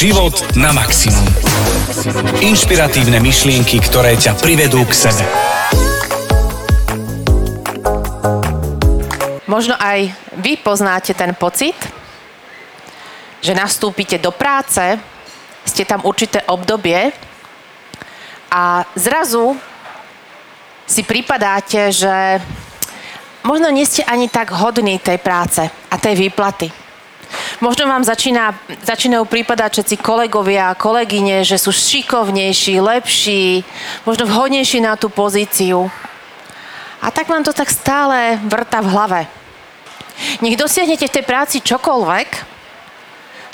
Život na maximum. Inšpiratívne myšlienky, ktoré ťa privedú k sebe. Možno aj vy poznáte ten pocit, že nastúpite do práce, ste tam určité obdobie a zrazu si pripadáte, že možno nie ste ani tak hodní tej práce a tej výplaty. Možno vám začína, začínajú prípadať všetci kolegovia a kolegyne, že sú šikovnejší, lepší, možno vhodnejší na tú pozíciu. A tak vám to tak stále vrta v hlave. Nech dosiahnete v tej práci čokoľvek,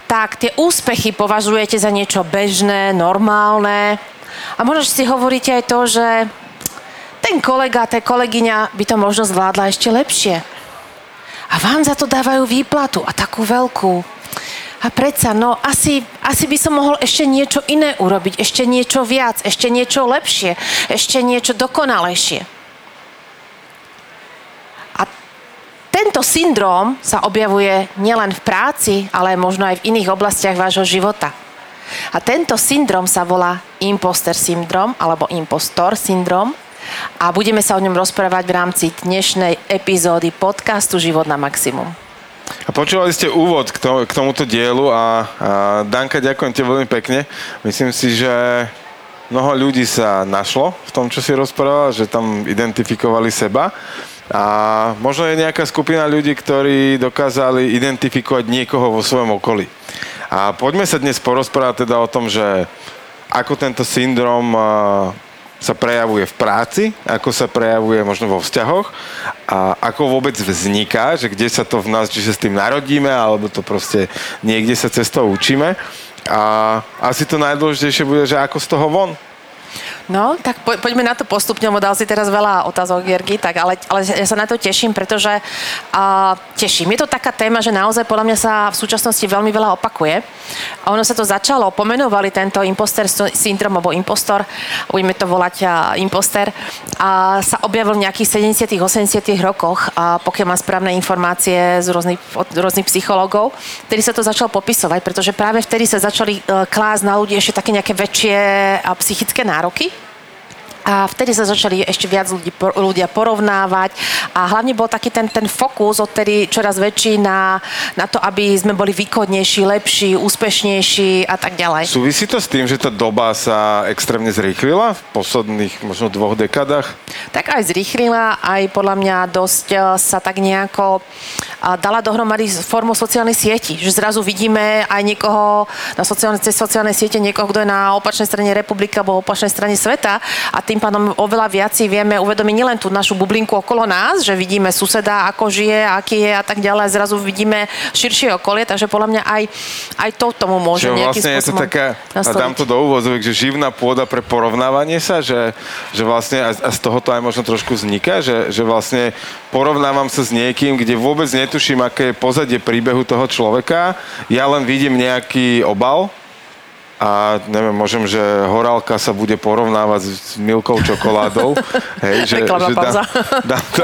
tak tie úspechy považujete za niečo bežné, normálne. A možno si hovoríte aj to, že ten kolega, tá kolegyňa by to možno zvládla ešte lepšie. A vám za to dávajú výplatu a takú veľkú. A predsa, no asi, asi by som mohol ešte niečo iné urobiť, ešte niečo viac, ešte niečo lepšie, ešte niečo dokonalejšie. A tento syndrom sa objavuje nielen v práci, ale možno aj v iných oblastiach vášho života. A tento syndrom sa volá imposter syndrom alebo impostor syndrom a budeme sa o ňom rozprávať v rámci dnešnej epizódy podcastu Život na maximum. A počúvali ste úvod k, to, k tomuto dielu a, a Danka, ďakujem ti veľmi pekne. Myslím si, že mnoho ľudí sa našlo v tom, čo si rozprával, že tam identifikovali seba. A možno je nejaká skupina ľudí, ktorí dokázali identifikovať niekoho vo svojom okolí. A poďme sa dnes porozprávať teda o tom, že ako tento syndrom sa prejavuje v práci, ako sa prejavuje možno vo vzťahoch a ako vôbec vzniká, že kde sa to v nás, či sa s tým narodíme, alebo to proste niekde sa cez to učíme. A asi to najdôležitejšie bude, že ako z toho von. No, tak po, poďme na to postupne, lebo dal si teraz veľa otázok, Jergy, tak ale, ale ja sa na to teším, pretože uh, teším. Je to taká téma, že naozaj podľa mňa sa v súčasnosti veľmi veľa opakuje. A ono sa to začalo, pomenovali tento imposter syndrom, alebo impostor, budeme to volať uh, imposter, a sa objavil v nejakých 70 80 rokoch, a pokiaľ mám správne informácie z rôznych, od rôznych psychológov, vtedy sa to začalo popisovať, pretože práve vtedy sa začali uh, klásť na ľudí ešte také nejaké väčšie psychické nároky a vtedy sa začali ešte viac ľudí, ľudia porovnávať a hlavne bol taký ten, ten fokus odtedy čoraz väčší na, na to, aby sme boli výkodnejší, lepší, úspešnejší a tak ďalej. Súvisí to s tým, že tá doba sa extrémne zrýchlila v posledných možno dvoch dekadách? Tak aj zrýchlila, aj podľa mňa dosť e, sa tak nejako dala dohromady formu sociálnej sieti, že zrazu vidíme aj niekoho na sociálnej, sociálnej siete, niekoho, kto je na opačnej strane republiky alebo opačnej strane sveta a tým tým pádom oveľa viac si vieme uvedomiť nielen tú našu bublinku okolo nás, že vidíme suseda, ako žije, aký je a tak ďalej, a zrazu vidíme širšie okolie, takže podľa mňa aj, aj to tomu môže že nejakým vlastne je to taká, a dám to do úvozoviek, že živná pôda pre porovnávanie sa, že, že vlastne a, a z toho to aj možno trošku vzniká, že, že vlastne porovnávam sa s niekým, kde vôbec netuším, aké je pozadie príbehu toho človeka, ja len vidím nejaký obal, a neviem, možem, že horálka sa bude porovnávať s milkou čokoládou. Hej, že, že dám, dám to,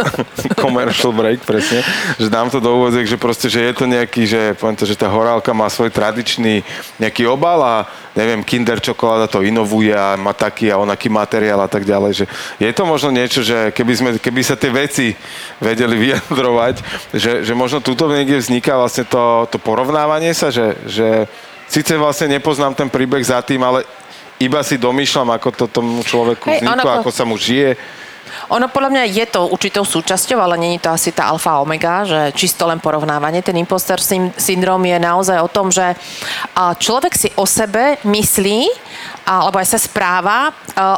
commercial break, presne, že dám to do úvodzek, že proste, že je to nejaký, že poviem to, že tá horálka má svoj tradičný nejaký obal a neviem, kinder čokoláda to inovuje a má taký a onaký materiál a tak ďalej, že je to možno niečo, že keby, sme, keby sa tie veci vedeli vyjadrovať, že, že možno túto niekde vzniká vlastne to, to porovnávanie sa, že, že síce vlastne nepoznám ten príbeh za tým, ale iba si domýšľam, ako to tomu človeku hey, vzniklo, ono, ako sa mu žije. Ono podľa mňa je to určitou súčasťou, ale není to asi tá alfa omega, že čisto len porovnávanie. Ten imposter syndrom je naozaj o tom, že človek si o sebe myslí, alebo aj sa správa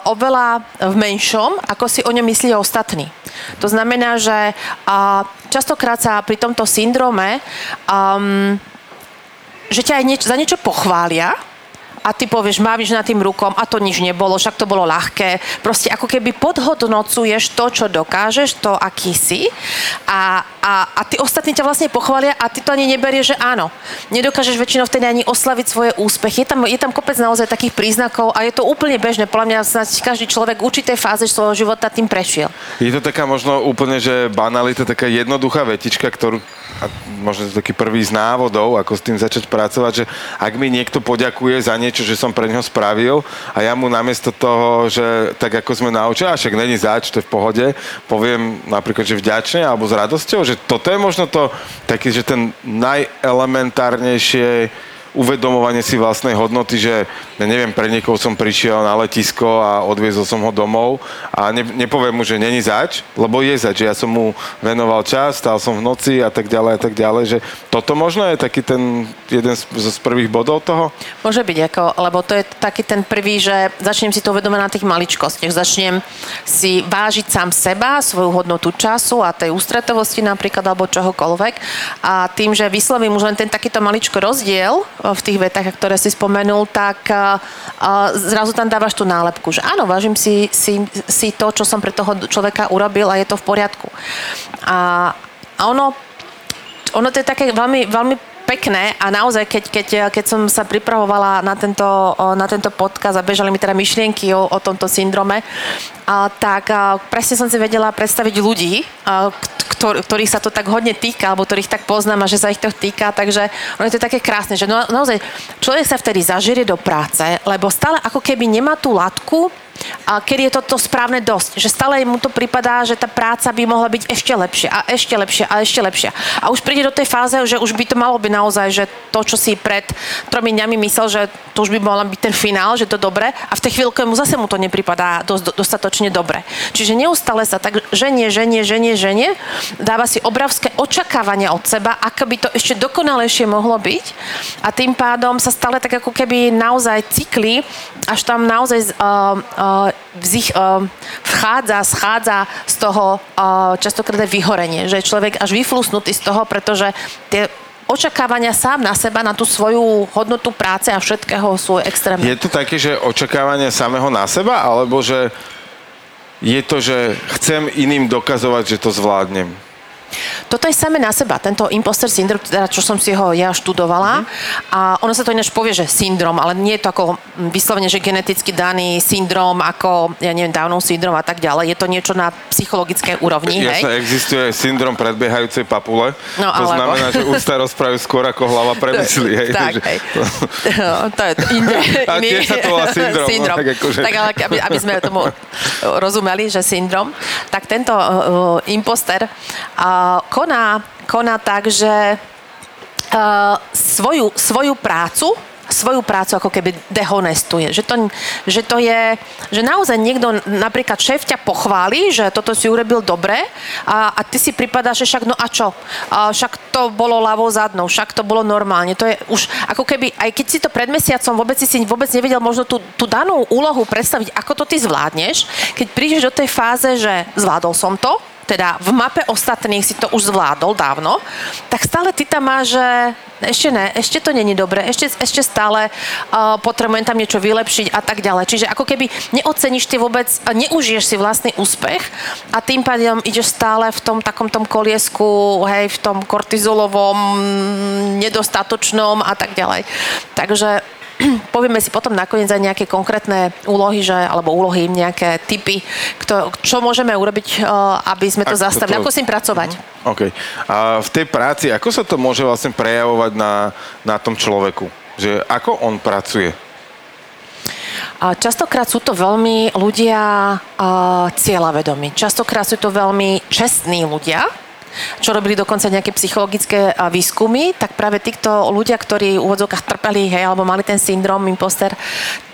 oveľa v menšom, ako si o ňom myslí ostatní. To znamená, že častokrát sa pri tomto syndrome um, že ťa aj nieč- za niečo pochvália, a ty povieš, máviš na tým rukom a to nič nebolo, však to bolo ľahké. Proste ako keby podhodnocuješ to, čo dokážeš, to, aký si a, a, a tí ostatní ťa vlastne pochvália a ty to ani neberieš, že áno. Nedokážeš väčšinou vtedy ani oslaviť svoje úspechy. Je tam, je tam kopec naozaj takých príznakov a je to úplne bežné. Podľa mňa snáď každý človek v určitej fáze svojho života tým prešiel. Je to taká možno úplne, že banalita, taká jednoduchá vetička, ktorú a možno to taký prvý z návodov, ako s tým začať pracovať, že ak mi niekto poďakuje za niečo, že som pre neho spravil a ja mu namiesto toho, že tak ako sme naučili, a však není zač, to je v pohode, poviem napríklad, že vďačne alebo s radosťou, že toto je možno to taký, že ten najelementárnejšie uvedomovanie si vlastnej hodnoty, že ja neviem, pre niekoho som prišiel na letisko a odviezol som ho domov a ne, nepoviem mu, že není zač, lebo je zač, že ja som mu venoval čas, stál som v noci a tak ďalej a tak ďalej, že toto možno je taký ten jeden z, z prvých bodov toho? Môže byť, ako, lebo to je taký ten prvý, že začnem si to uvedomať na tých maličkostiach, začnem si vážiť sám seba, svoju hodnotu času a tej ústretovosti napríklad alebo čohokoľvek a tým, že vyslovím už len ten takýto maličko rozdiel v tých vetách, ktoré si spomenul, tak zrazu tam dávaš tú nálepku, že áno, vážim si, si, si to, čo som pre toho človeka urobil a je to v poriadku. A, a ono, ono to je také veľmi, veľmi pekné a naozaj, keď, keď, keď som sa pripravovala na tento, na tento podcast a bežali mi teda myšlienky o, o tomto syndrome, a, tak a, presne som si vedela predstaviť ľudí, a, ktor, ktorých sa to tak hodne týka, alebo ktorých tak poznám a že sa ich to týka, takže ono je to také krásne, že no, naozaj človek sa vtedy zažerie do práce, lebo stále ako keby nemá tú latku, a kedy je to to správne dosť. Že stále mu to pripadá, že tá práca by mohla byť ešte lepšia a ešte lepšia a ešte lepšia. A už príde do tej fáze, že už by to malo byť naozaj, že to, čo si pred tromi dňami myslel, že to už by mohla byť ten finál, že to dobre a v tej chvíľke mu zase mu to nepripadá dosť, dostatočne dobre. Čiže neustále sa tak ženie, ženie, ženie, ženie, dáva si obrovské očakávania od seba, ako by to ešte dokonalejšie mohlo byť a tým pádom sa stále tak ako keby naozaj cykli, až tam naozaj uh, uh, vzich, vchádza, schádza z toho častokrát vyhorenie, že je človek až vyflusnutý z toho, pretože tie očakávania sám na seba, na tú svoju hodnotu práce a všetkého sú extrémne. Je to také, že očakávania samého na seba, alebo že je to, že chcem iným dokazovať, že to zvládnem? Toto je samé na seba, tento imposter syndrom, teda čo som si ho ja študovala. Mm-hmm. A ono sa to ináč povie, že syndrom, ale nie je to ako vyslovene, že geneticky daný syndrom, ako, ja neviem, Downov syndrom a tak ďalej. Je to niečo na psychologickej úrovni, Jasne, hej? existuje syndrom predbiehajúcej papule. No, to alebo... znamená, že ústa rozprávajú skôr ako hlava premyslí, hej. tak, hej. No, to je to inde, A tiež sa to volá syndrom. syndrom. No, tak, akože... tak ale aby, aby sme tomu rozumeli, že syndrom, tak tento uh, imposter uh, koná, koná tak, že uh, svoju, svoju prácu svoju prácu ako keby dehonestuje. Že to, že to je, že naozaj niekto, napríklad šéf ťa pochváli, že toto si urobil dobre a, a ty si pripadáš, že však no a čo? A však to bolo ľavou zadnou, však to bolo normálne. To je už ako keby, aj keď si to pred mesiacom vôbec si, si vôbec nevedel možno tú, tú danú úlohu predstaviť, ako to ty zvládneš, keď prídeš do tej fáze, že zvládol som to, teda v mape ostatných si to už zvládol dávno, tak stále ty tam máš, že ešte ne, ešte to není dobre, ešte, ešte stále uh, potrebujem tam niečo vylepšiť a tak ďalej. Čiže ako keby neoceníš ty vôbec, neužiješ si vlastný úspech a tým pádom ideš stále v tom takom tom koliesku, hej, v tom kortizolovom, nedostatočnom a tak ďalej. Takže povieme si potom nakoniec aj nejaké konkrétne úlohy, že, alebo úlohy, nejaké typy, kto, čo môžeme urobiť, eh, aby sme to zastavili. Ako s tým pracovať? Uh-huh. OK. A v tej práci, ako sa to môže vlastne prejavovať na, na tom človeku? Že ako on pracuje? A častokrát sú to veľmi ľudia uh, cieľavedomí. Častokrát sú to veľmi čestní ľudia, čo robili dokonca nejaké psychologické výskumy, tak práve týchto ľudia, ktorí v úvodzovkách trpeli, hej, alebo mali ten syndrom imposter,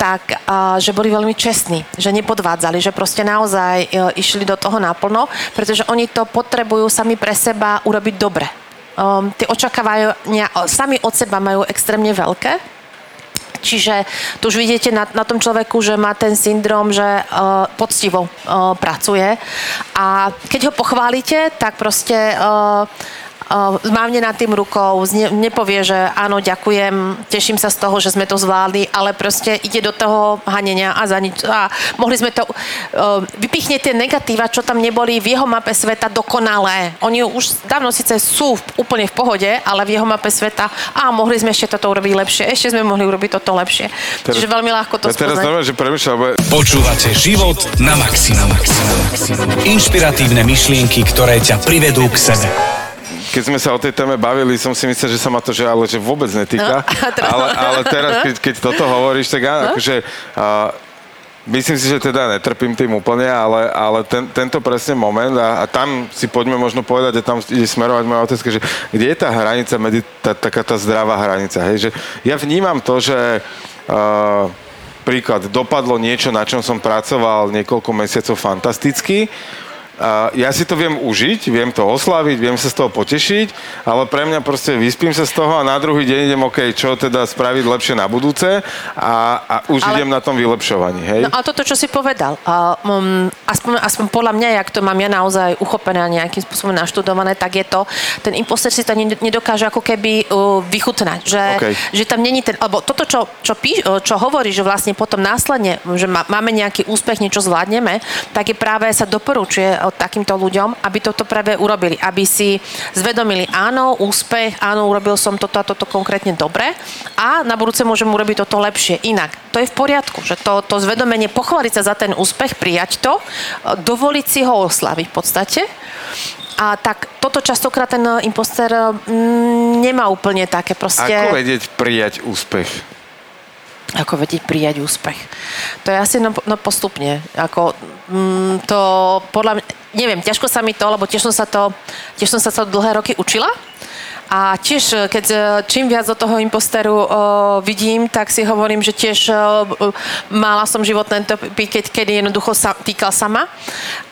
tak že boli veľmi čestní, že nepodvádzali, že proste naozaj e, išli do toho naplno, pretože oni to potrebujú sami pre seba urobiť dobre. Um, tie očakávania sami od seba majú extrémne veľké Čiže tu už vidíte na, na tom človeku, že má ten syndrom, že uh, poctivo uh, pracuje. A keď ho pochválite, tak proste uh, mávne nad tým rukou, nepovie, že áno, ďakujem, teším sa z toho, že sme to zvládli, ale proste ide do toho hanenia a za nič. A mohli sme to, vypichne tie negatíva, čo tam neboli v jeho mape sveta dokonalé. Oni už dávno síce sú úplne v pohode, ale v jeho mape sveta, a mohli sme ešte toto urobiť lepšie, ešte sme mohli urobiť toto lepšie. Teraz, Čiže veľmi ľahko to ja teraz znamená, že premyšľam, Počúvate život na maximum. Inšpiratívne myšlienky, ktoré ťa privedú k sebe. Keď sme sa o tej téme bavili, som si myslel, že sa ma to že, ale, že vôbec netýka. No, ale, ale teraz, keď, keď toto hovoríš, tak áno, no? akože, uh, Myslím si, že teda netrpím tým úplne, ale, ale ten, tento presne moment a, a tam si poďme možno povedať, že tam ide smerovať moja otázka, že kde je tá hranica, medzi, tá, taká tá zdravá hranica, hej? Že ja vnímam to, že uh, príklad, dopadlo niečo, na čom som pracoval niekoľko mesiacov fantasticky, ja si to viem užiť, viem to oslaviť, viem sa z toho potešiť, ale pre mňa proste vyspím sa z toho a na druhý deň idem, OK, čo teda spraviť lepšie na budúce a, a už ale, idem na tom vylepšovaní, hej? No a toto, čo si povedal, uh, um, aspoň, aspoň podľa mňa, jak to mám ja naozaj uchopené a nejakým spôsobom naštudované, tak je to, ten imposter si to nedokáže ako keby uh, vychutnať, že, okay. že tam není ten, alebo toto, čo, čo, pí, čo hovorí, že vlastne potom následne, že má, máme nejaký úspech, niečo zvládneme, tak je práve sa doporučuje takýmto ľuďom, aby toto práve urobili, aby si zvedomili, áno, úspech, áno, urobil som toto a toto konkrétne dobre a na budúce môžem urobiť toto lepšie. Inak, to je v poriadku, že to, to zvedomenie, pochváliť sa za ten úspech, prijať to, dovoliť si ho oslaviť v podstate. A tak toto častokrát ten imposter mm, nemá úplne také proste... Ako vedieť prijať úspech? Ako vedieť prijať úspech. To je asi no, no postupne. Ako, mm, to podľa mňa, neviem, ťažko sa mi to, lebo tiež som sa to, tiež som sa to dlhé roky učila. A tiež, keď e, čím viac do toho imposteru o, vidím, tak si hovorím, že tiež o, mala som životné topy, keď, kedy jednoducho sa týkal sama.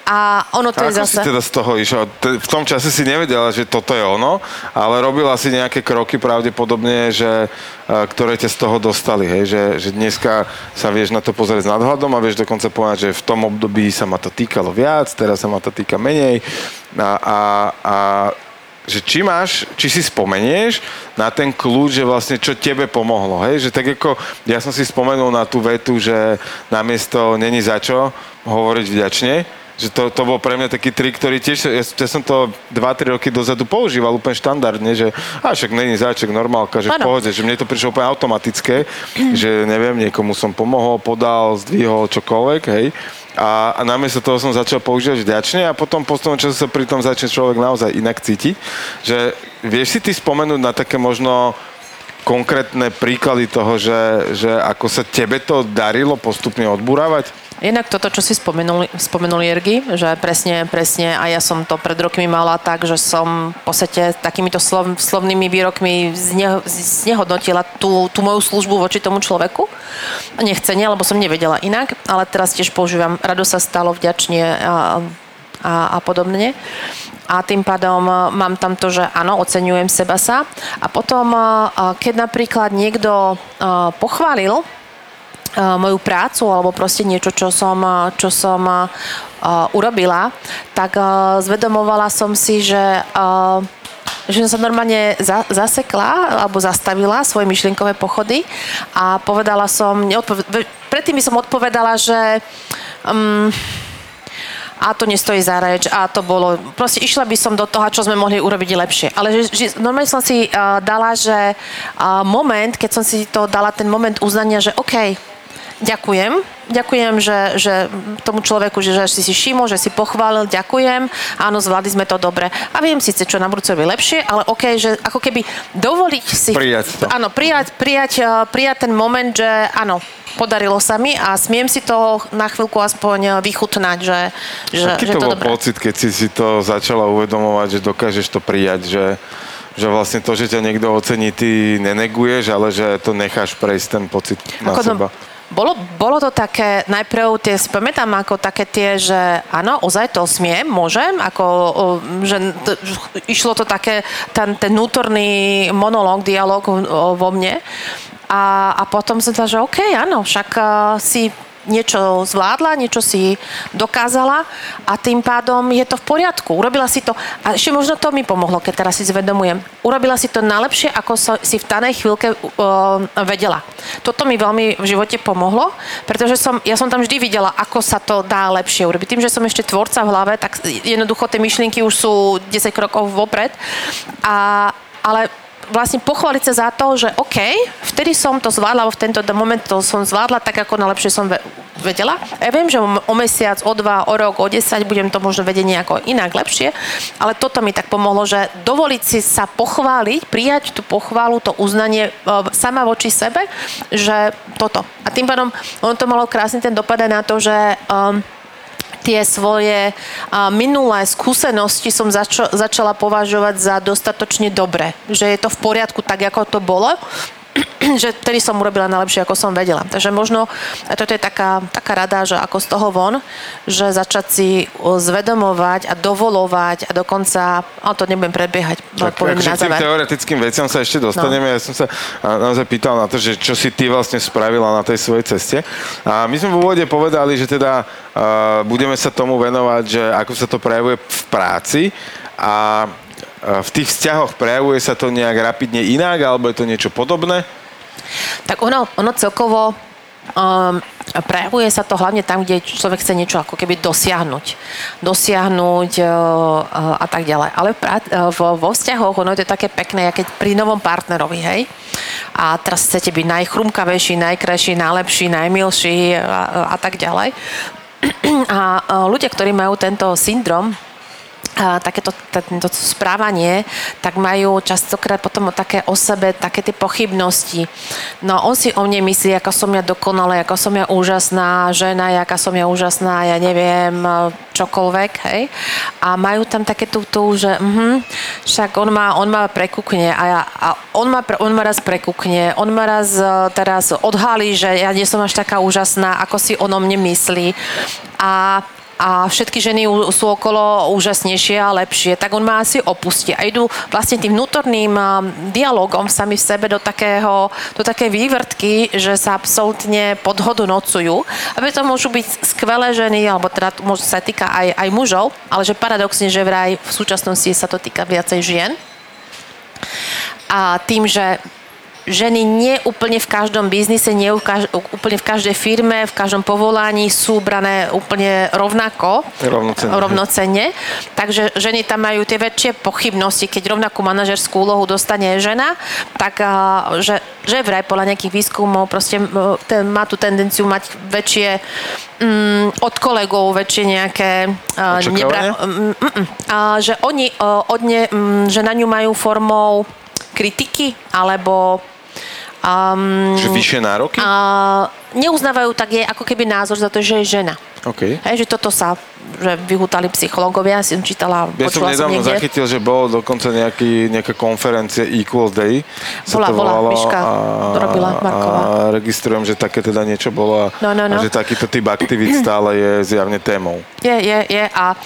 A ono to a je zase... si teda z toho išla? V tom čase si nevedela, že toto je ono, ale robila si nejaké kroky pravdepodobne, že, e, ktoré ťa z toho dostali, hej? Že, že dneska sa vieš na to pozrieť s nadhľadom a vieš dokonca povedať, že v tom období sa ma to týkalo viac, teraz sa ma to týka menej a, a, a že či máš, či si spomenieš na ten kľúč, že vlastne čo tebe pomohlo, hej? Že tak ako, ja som si spomenul na tú vetu, že namiesto není za čo hovoriť vďačne, že to, to bol pre mňa taký trik, ktorý tiež, ja, ja som to 2-3 roky dozadu používal úplne štandardne, že a však není záček, normálka, že v pohode, že mne to prišlo úplne automatické, že neviem, niekomu som pomohol, podal, zdvihol, čokoľvek, hej. A, a namiesto toho som začal používať vďačne a potom postupom času sa pri tom začne človek naozaj inak cítiť. Že vieš si ty spomenúť na také možno konkrétne príklady toho, že, že ako sa tebe to darilo postupne odburávať? Inak toto, čo si spomenul, spomenul Jergy, že presne, presne, a ja som to pred rokmi mala tak, že som v podstate takýmito slov, slovnými výrokmi zne, znehodnotila tú, tú moju službu voči tomu človeku. Nechcene, lebo som nevedela inak, ale teraz tiež používam rado sa stalo vďačne a, a, a podobne. A tým pádom mám tam to, že áno, oceňujem seba sa. A potom, keď napríklad niekto pochválil moju prácu alebo proste niečo, čo som, čo som uh, urobila, tak zvedomovala som si, že že som sa normálne za, zasekla alebo zastavila svoje myšlienkové pochody a povedala som, neodpoved- predtým by som odpovedala, že um, a to nestojí za reč a to bolo, proste išla by som do toho, čo sme mohli urobiť lepšie. Ale že, že normálne som si uh, dala, že uh, moment, keď som si to dala, ten moment uznania, že OK, ďakujem. Ďakujem, že, že tomu človeku, že, že si si všimol, že si pochválil, ďakujem. Áno, zvládli sme to dobre. A viem síce, čo na budúce robiť lepšie, ale OK, že ako keby dovoliť si... Prijať to. Áno, prijať, prijať, eh, prijať ten moment, že áno, podarilo sa mi a smiem si to na chvíľku aspoň vychutnať, že, že, Aký že to bol dobré. pocit, keď si si to začala uvedomovať, že dokážeš to prijať, že že vlastne to, že ťa niekto ocení, ty neneguješ, ale že to necháš prejsť ten pocit na Ako seba. No, bolo, bolo to také, najprv tie, spamätám ako také tie, že áno, ozaj to smiem, môžem, ako, že t, išlo to také, ten, ten vnútorný monológ, dialog vo mne. A, a potom som povedala, že OK, áno, však si niečo zvládla, niečo si dokázala a tým pádom je to v poriadku. Urobila si to, a ešte možno to mi pomohlo, keď teraz si zvedomujem, urobila si to najlepšie, ako si v danej chvíľke uh, vedela. Toto mi veľmi v živote pomohlo, pretože som, ja som tam vždy videla, ako sa to dá lepšie urobiť. Tým, že som ešte tvorca v hlave, tak jednoducho tie myšlienky už sú 10 krokov vopred. A, ale vlastne pochváliť sa za to, že OK, vtedy som to zvládla, v tento moment to som zvládla tak, ako najlepšie som vedela. Ja viem, že o mesiac, o dva, o rok, o desať budem to možno vedieť nejako inak lepšie, ale toto mi tak pomohlo, že dovoliť si sa pochváliť, prijať tú pochválu, to uznanie e, sama voči sebe, že toto. A tým pádom, on to malo krásny ten dopad na to, že um, tie svoje minulé skúsenosti som začala považovať za dostatočne dobré. Že je to v poriadku tak, ako to bolo. že tedy som urobila najlepšie, ako som vedela. Takže možno toto je taká, taká rada, že ako z toho von, že začať si zvedomovať a dovolovať a dokonca, ale to nebudem predbiehať, tak, poviem na záver. teoretickým veciam sa ešte dostaneme. No. Ja som sa naozaj pýtal na to, že čo si ty vlastne spravila na tej svojej ceste. A my sme v úvode povedali, že teda uh, budeme sa tomu venovať, že ako sa to prejavuje v práci a v tých vzťahoch prejavuje sa to nejak rapidne inak, alebo je to niečo podobné? Tak ono, ono celkovo um, prejavuje sa to hlavne tam, kde človek chce niečo ako keby dosiahnuť. Dosiahnuť uh, uh, a tak ďalej. Ale pra, uh, vo, vo vzťahoch ono je to také pekné, keď pri novom partnerovi, hej? A teraz chcete byť najchrumkavejší, najkrajší, najlepší, najmilší a, a tak ďalej. A ľudia, ktorí majú tento syndrom, takéto tento správanie, tak majú častokrát potom o také o sebe, také tie pochybnosti. No on si o mne myslí, ako som ja dokonalá, ako som ja úžasná žena, aká som ja úžasná, ja neviem, čokoľvek, hej. A majú tam také tú, tú že uh-huh, však on ma, on ma prekúkne a, ja, a on, ma, on ma raz prekúkne, on ma raz uh, teraz odhalí, že ja nie som až taká úžasná, ako si on o mne myslí. A a všetky ženy sú okolo úžasnejšie a lepšie, tak on má asi opustí a idú vlastne tým vnútorným dialogom sami v sebe do, takého, do také vývrtky, že sa absolútne podhodnocujú. A to môžu byť skvelé ženy, alebo teda môžu sa týka aj, aj mužov, ale že paradoxne, že vraj v súčasnosti sa to týka viacej žien. A tým, že ženy nie úplne v každom biznise, nie úplne v každej firme, v každom povolaní sú brané úplne rovnako, rovnocenne. rovnocenne. Takže ženy tam majú tie väčšie pochybnosti, keď rovnakú manažerskú úlohu dostane žena, tak že, že vraj podľa nejakých výskumov proste ten, má tú tendenciu mať väčšie mm, od kolegov väčšie nejaké uh, nebra, mm, mm, uh, že oni uh, od ne, mm, že na ňu majú formou kritiky alebo Um, že vyššie nároky? Uh, neuznávajú tak je ako keby názor za to, že je žena. Okay. Hej, že toto sa že vyhutali psychológovia, som čítala, ja som nedávno som zachytil, že bolo dokonca nejaký, nejaká konferencia Equal Day. Bola, bola, Miška a, robila Marková. A registrujem, že také teda niečo bolo a, no, no, no. a že takýto typ aktivít stále je zjavne témou. Je, je, je a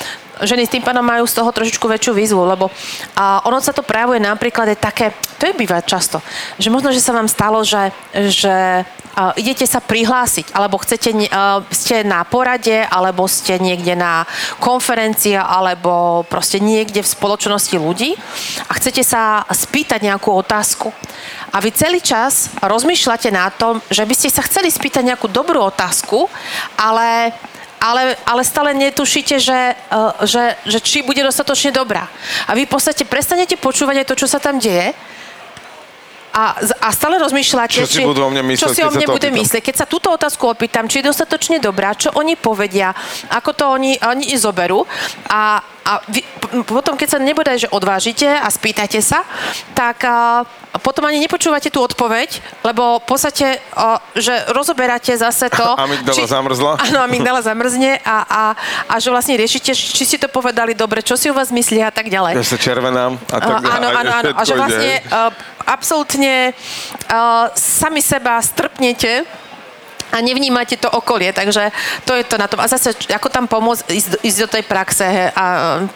ženy s tým pánom majú z toho trošičku väčšiu výzvu, lebo a ono sa to prejavuje napríklad je také, to je býva často, že možno, že sa vám stalo, že, že uh, idete sa prihlásiť, alebo chcete, uh, ste na porade, alebo ste niekde na konferencii, alebo proste niekde v spoločnosti ľudí a chcete sa spýtať nejakú otázku. A vy celý čas rozmýšľate na tom, že by ste sa chceli spýtať nejakú dobrú otázku, ale ale, ale stále netušíte, že, uh, že, že či bude dostatočne dobrá. A vy v podstate prestanete počúvať aj to, čo sa tam deje a, a stále rozmýšľate, čo si, či, budú o mne mysleť, čo si o mne bude myslieť. Keď sa túto otázku opýtam, či je dostatočne dobrá, čo oni povedia, ako to oni, oni zoberú a, a vy, potom, keď sa nebude, že odvážite a spýtate sa, tak a, potom ani nepočúvate tú odpoveď, lebo v podstate, a, že rozoberáte zase to... amygdala či, zamrzla. Áno, amygdala zamrzne a, a, a že vlastne riešite, či si to povedali dobre, čo si o vás myslia a tak ďalej. Ja sa červenám a tak ďalej. Áno, áno, áno. A že vlastne a, absolútne a, sami seba strpnete a nevnímate to okolie, takže to je to na tom. A zase, ako tam pomôcť ísť, ísť do tej praxe a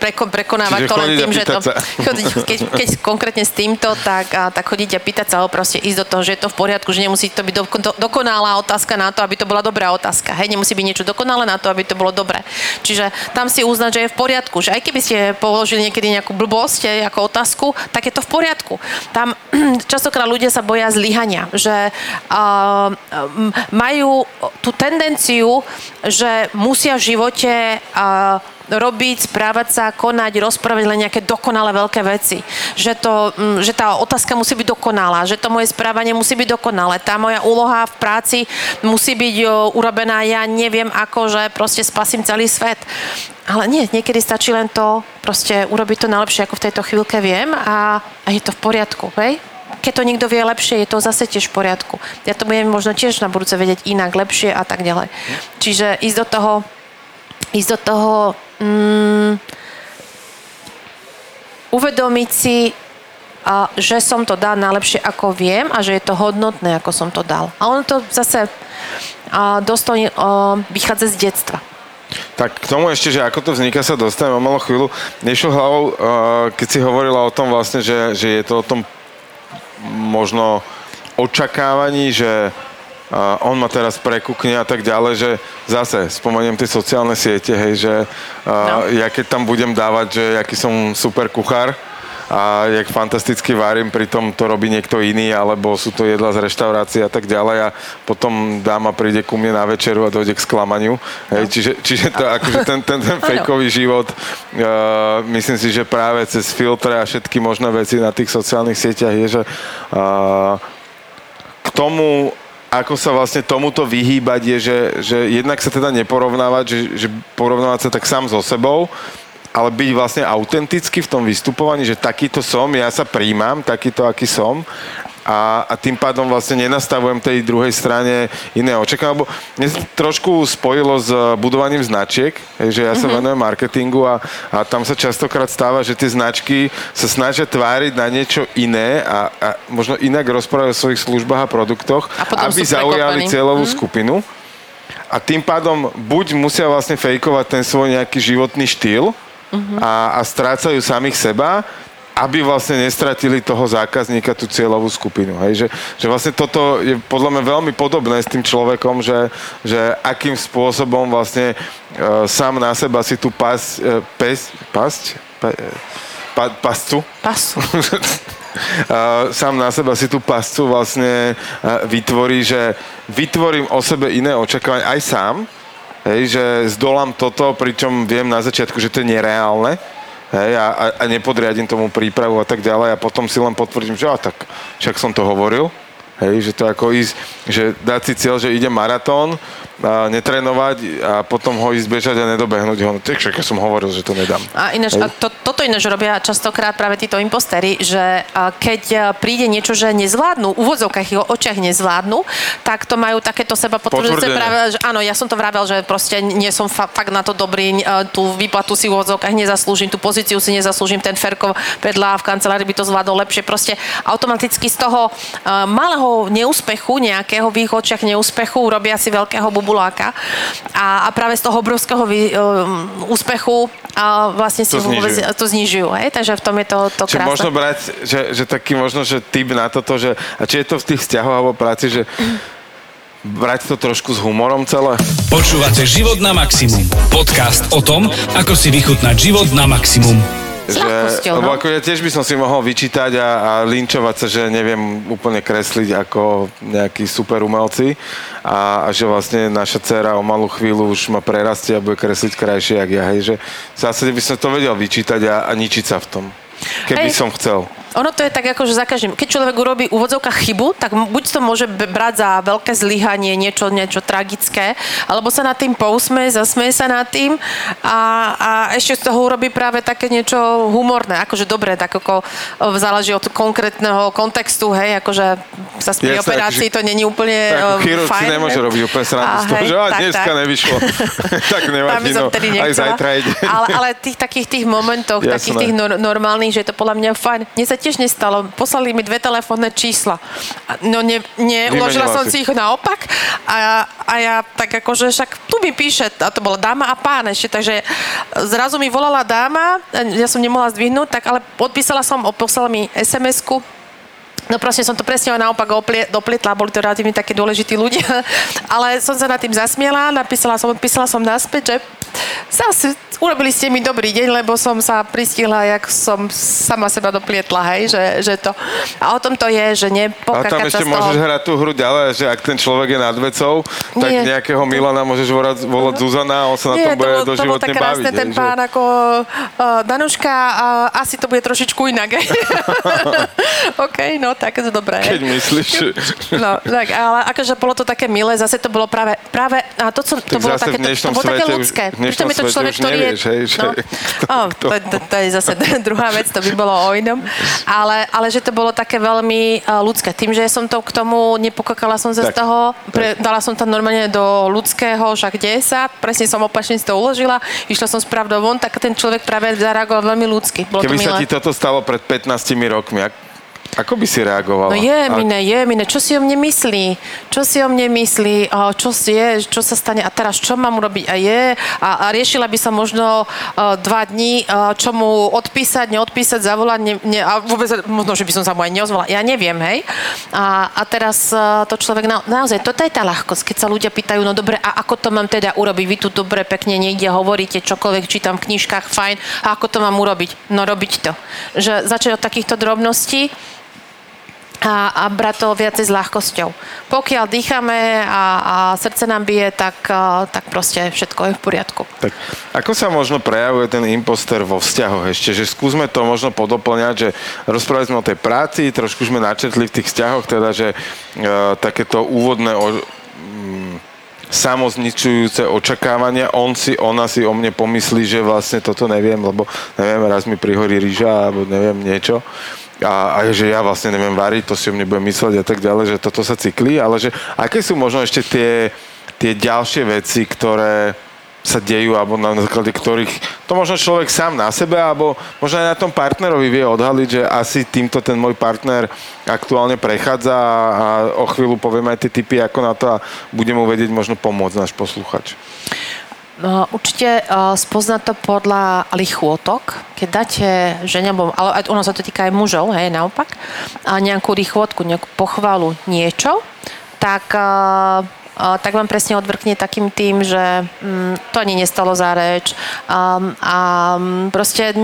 preko, prekonávať Čiže to len tým, že to... Chodiť, keď, keď konkrétne s týmto, tak, a, tak chodiť a pýtať sa, ale proste ísť do toho, že je to v poriadku, že nemusí to byť do, do, dokonalá otázka na to, aby to bola dobrá otázka. Hej, nemusí byť niečo dokonalé na to, aby to bolo dobré. Čiže tam si uznať, že je v poriadku, že aj keby ste položili niekedy nejakú blbosť hej, ako otázku, tak je to v poriadku. Tam častokrát ľudia sa boja zlyhania, že uh, majú majú tú tendenciu, že musia v živote uh, robiť, správať sa, konať, rozprávať len nejaké dokonalé veľké veci. Že, to, že tá otázka musí byť dokonalá, že to moje správanie musí byť dokonalé. Tá moja úloha v práci musí byť urobená, ja neviem ako, že proste spasím celý svet. Ale nie, niekedy stačí len to, proste urobiť to najlepšie, ako v tejto chvíľke viem a, a je to v poriadku, hej? Keď to niekto vie lepšie, je to zase tiež v poriadku. Ja to budem možno tiež na budúce vedieť inak, lepšie a tak ďalej. Čiže ísť do toho, ísť do toho, mm, uvedomiť si, a, že som to dal najlepšie, ako viem a že je to hodnotné, ako som to dal. A ono to zase a, dostojne vychádza z detstva. Tak k tomu ešte, že ako to vzniká, sa dostaneme o malú chvíľu. Nešlo hlavou, keď si hovorila o tom vlastne, že, že je to o tom možno očakávaní, že uh, on ma teraz prekúkne a tak ďalej, že zase spomeniem tie sociálne siete, hej, že uh, no. ja keď tam budem dávať, že aký som super kuchár, a jak fantasticky varím, pritom to robí niekto iný, alebo sú to jedla z reštaurácie a tak ďalej a potom dáma príde ku mne na večeru a dojde k sklamaniu. Hej, no. čiže, čiže to, akože ten, ten, ten fejkový život, uh, myslím si, že práve cez filtre a všetky možné veci na tých sociálnych sieťach je, že uh, k tomu ako sa vlastne tomuto vyhýbať je, že, že jednak sa teda neporovnávať, že, že porovnávať sa tak sám so sebou, ale byť vlastne autentický v tom vystupovaní, že takýto som, ja sa príjmam, takýto, aký som a, a tým pádom vlastne nenastavujem tej druhej strane iné očakávania, lebo mne sa trošku spojilo s budovaním značiek, že ja sa mm-hmm. venujem marketingu a, a tam sa častokrát stáva, že tie značky sa snažia tváriť na niečo iné a, a možno inak rozprávajú o svojich službách a produktoch, a aby zaujali cieľovú mm-hmm. skupinu. A tým pádom buď musia vlastne fejkovať ten svoj nejaký životný štýl, uh-huh. a, a strácajú samých seba, aby vlastne nestratili toho zákazníka, tú cieľovú skupinu. Hej? Že, že vlastne toto je podľa mňa veľmi podobné s tým človekom, že, že akým spôsobom vlastne e, sám na seba si tú pas, e, pes, pasť, pa, e, pa, pascu, Pasu. sám na seba si tú pascu vlastne e, vytvorí, že vytvorím o sebe iné očakávanie aj sám, Hej, že zdolám toto, pričom viem na začiatku, že to je nereálne. Hej, a, a, a nepodriadím tomu prípravu a tak ďalej a potom si len potvrdím, že a tak, však som to hovoril. Hej, že to ako ísť, že dať si cieľ, že ide maratón, a netrénovať a potom ho ísť bežať a nedobehnúť ho. No, tak však ja som hovoril, že to nedám. A ináč, a to, toto ináč robia častokrát práve títo impostery, že keď príde niečo, že nezvládnu, v úvodzovkách ich očiach nezvládnu, tak to majú takéto seba potvrdujúce práve, že áno, ja som to vravel, že proste nie som fa- fakt na to dobrý, tú výplatu si v úvodzovkách nezaslúžim, tú pozíciu si nezaslúžim, ten Ferko vedľa v kancelárii by to zvládol lepšie. Proste automaticky z toho malého neúspechu, nejakého v ich očiach neúspechu, robia si veľkého bubu buláka a, a práve z toho obrovského vý, um, úspechu a vlastne si to vôbec to znižujú. Hej? Takže v tom je to, to Čiže krásne. možno brať, že, že taký možno, že typ na toto, že a či je to v tých vzťahoch alebo práci, že brať to trošku s humorom celé. Počúvate Život na maximum. Podcast o tom, ako si vychutnať život na maximum. Že, lebo no. ako ja tiež by som si mohol vyčítať a, a linčovať sa, že neviem úplne kresliť ako nejakí super umelci a, a že vlastne naša dcera o malú chvíľu už ma prerastie a bude kresliť krajšie, jak ja. Hej, že v zásade by som to vedel vyčítať a, a ničiť sa v tom. Keby Hej. som chcel ono to je tak ako, že za každým, keď človek urobí úvodzovka chybu, tak buď to môže brať za veľké zlyhanie, niečo, niečo tragické, alebo sa nad tým pousme, zasmeje sa nad tým a, a ešte z toho urobí práve také niečo humorné, akože dobre, tak ako záleží od konkrétneho kontextu, hej, akože sa pri operácii akože, to není úplne tak, chirurg fajn. si nemôže robiť úplne srandu z toho, že tak, dneska tak. nevyšlo. tak nevadí, no, aj zajtra ide. ale, ale tých takých tých momentoch, Jasné. takých tých nor- normálnych, že je to podľa mňa fajn. Mne sa tiež nestalo. Poslali mi dve telefónne čísla. No ne, ne uložila som si ich naopak a, a ja tak akože však tu mi píše, a to bola dáma a pán ešte, takže zrazu mi volala dáma, ja som nemohla zdvihnúť, tak ale odpísala som, poslala mi SMS-ku, No proste som to presne naopak oplie, doplietla, boli to relatívne také dôležití ľudia, ale som sa nad tým zasmiela, napísala som, odpísala som naspäť, že zase urobili ste mi dobrý deň, lebo som sa pristihla, jak som sama seba doplietla, hej, že, že to... A o tom to je, že nepokakať A tam ešte toho... môžeš hrať tú hru ďalej, že ak ten človek je nad vecou, tak Nie. nejakého Milana môžeš volať, volať Zuzana a on sa na tom bude to, bol, to bol doživotne tak krásne baviť. ten že- pán ako uh, Danuška, uh, asi to bude trošičku inak. hej. OK, no tak to dobré. Keď myslíš. No, tak, ale akože bolo to také milé, zase to bolo práve, práve a to, som, to Tak bolo také, to, to bolo také už- ľudské. Pritom je to človek, už ktorý nevieš, je... hej, že no, oh, to, to, to, je zase druhá vec, to by bolo o inom. Ale, ale že to bolo také veľmi uh, ľudské. Tým, že som to k tomu nepokakala som sa z toho, pre, dala som tam normálne do ľudského, však deje sa, presne som opačne si to uložila, išla som spravdou von, tak ten človek práve zareagoval veľmi ľudsky. Bolo Keby to sa milé. ti toto stalo pred 15 rokmi, ak, ako by si reagovala? No je, mine, je, mine. Čo si o mne myslí? Čo si o mne myslí? Čo je? Čo sa stane? A teraz čo mám urobiť? A je? A, a riešila by sa možno uh, dva dní, uh, čo mu odpísať, neodpísať, zavolať. Ne, ne, a vôbec, možno, že by som sa mu aj neozvala. Ja neviem, hej? A, a teraz uh, to človek, na, naozaj, toto je tá ľahkosť, keď sa ľudia pýtajú, no dobre, a ako to mám teda urobiť? Vy tu dobre, pekne niekde hovoríte, čokoľvek čítam v knižkách, fajn. A ako to mám urobiť? No robiť to. Že začať od takýchto drobností, a, a brať to viacej s ľahkosťou. Pokiaľ dýchame a, a srdce nám bije, tak, a, tak proste všetko je v poriadku. Tak ako sa možno prejavuje ten imposter vo vzťahoch ešte? Že skúsme to možno podoplňať, že rozprávali sme o tej práci, trošku sme načetli v tých vzťahoch, teda, že e, takéto úvodné o, mm, samozničujúce očakávania, on si, ona si o mne pomyslí, že vlastne toto neviem, lebo neviem, raz mi prihorí rýža, alebo neviem niečo. A, a že ja vlastne neviem variť, to si o mne bude mysleť a tak ďalej, že toto sa cyklí, ale že aké sú možno ešte tie, tie ďalšie veci, ktoré sa dejú, alebo na základe ktorých to možno človek sám na sebe, alebo možno aj na tom partnerovi vie odhaliť, že asi týmto ten môj partner aktuálne prechádza a, o chvíľu povieme aj tie typy, ako na to a bude mu vedieť možno pomôcť náš posluchač. No, určite uh, spoznať to podľa lichôtok, keď dáte žene, ale ono sa to týka aj mužov, hej, naopak, a nejakú rýchôtku, nejakú pochvalu, niečo, tak, uh, tak vám presne odvrkne takým tým, že um, to ani nestalo za reč um, a um, proste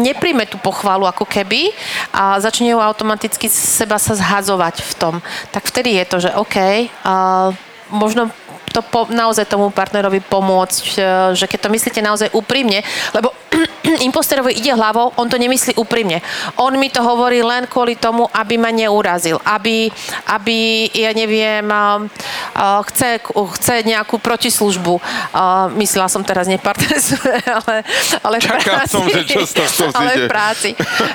nepríjme tú pochvalu ako keby a začne ju automaticky seba sa zhadzovať v tom. Tak vtedy je to, že OK, uh, možno to po, naozaj tomu partnerovi pomôcť, e, že keď to myslíte naozaj úprimne, lebo imposterovi ide hlavou, on to nemyslí úprimne. On mi to hovorí len kvôli tomu, aby ma neurazil, aby, aby ja neviem, a, a, chce, chce nejakú protislužbu. A, myslela som teraz nie partnerstve, ale, ale v Čakal práci. som, že čo z toho Ale v práci.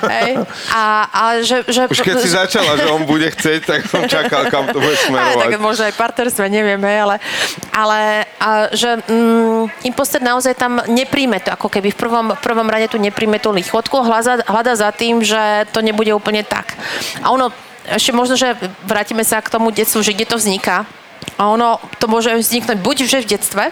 Hej. A, a že, že, Už keď si začala, že on bude chcieť, tak som čakal, kam to bude aj, smerovať. tak možno aj partnerstve, neviem, hej, ale, ale a, že mm, imposter naozaj tam nepríjme to, ako keby v prvom, v prvom rade tu nepríjme tú lichotku, hľada, hľada za tým, že to nebude úplne tak. A ono, ešte možno, že vrátime sa k tomu detstvu, že kde to vzniká. A ono, to môže vzniknúť buď že v detstve,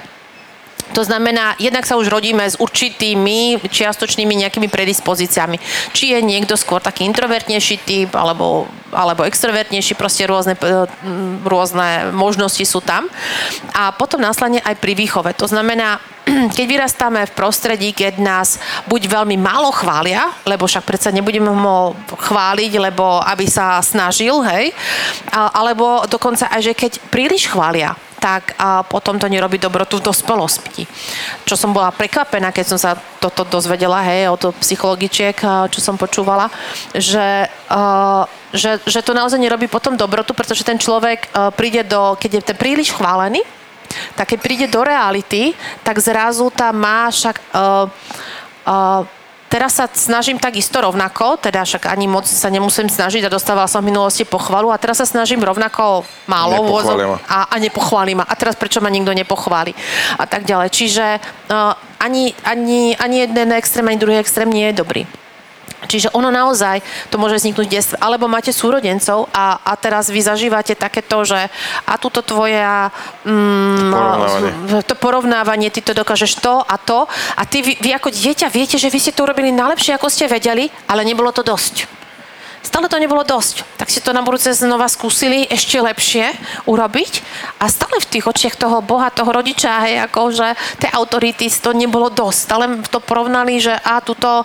to znamená, jednak sa už rodíme s určitými čiastočnými nejakými predispozíciami. Či je niekto skôr taký introvertnejší typ, alebo, alebo extrovertnejší, proste rôzne, e, rôzne možnosti sú tam. A potom následne aj pri výchove. To znamená, keď vyrastáme v prostredí, keď nás buď veľmi málo chvália, lebo však predsa nebudeme ho chváliť, lebo aby sa snažil, hej, alebo dokonca aj, že keď príliš chvália, tak a potom to nerobí dobrotu v dospelosti. Čo som bola prekvapená, keď som sa toto dozvedela, hej, od psychologičiek, čo som počúvala, že, uh, že, že to naozaj nerobí potom dobrotu, pretože ten človek uh, príde do, keď je ten príliš chválený, tak keď príde do reality, tak zrazu tam má však... Uh, uh, Teraz sa snažím takisto rovnako, teda však ani moc sa nemusím snažiť a dostávala som v minulosti pochvalu a teraz sa snažím rovnako málo v Nepochvália úvodzov- ma. a, a nepochváli ma. A teraz prečo ma nikto nepochváli? A tak ďalej. Čiže uh, ani, ani, ani jeden extrém, ani druhý extrém nie je dobrý. Čiže ono naozaj, to môže vzniknúť v detstve. Alebo máte súrodencov a, a teraz vy zažívate takéto, že a túto tvoja... Mm, Porovnávanie. to porovnávanie, ty to dokážeš to a to a ty, vy, vy ako dieťa viete, že vy ste to urobili najlepšie, ako ste vedeli, ale nebolo to dosť. Stále to nebolo dosť. Tak ste to na budúce znova skúsili ešte lepšie urobiť A stále v tých očiach toho Boha, toho rodiča, hej, ako že autority to nebolo dosť. Stále to porovnali, že a tuto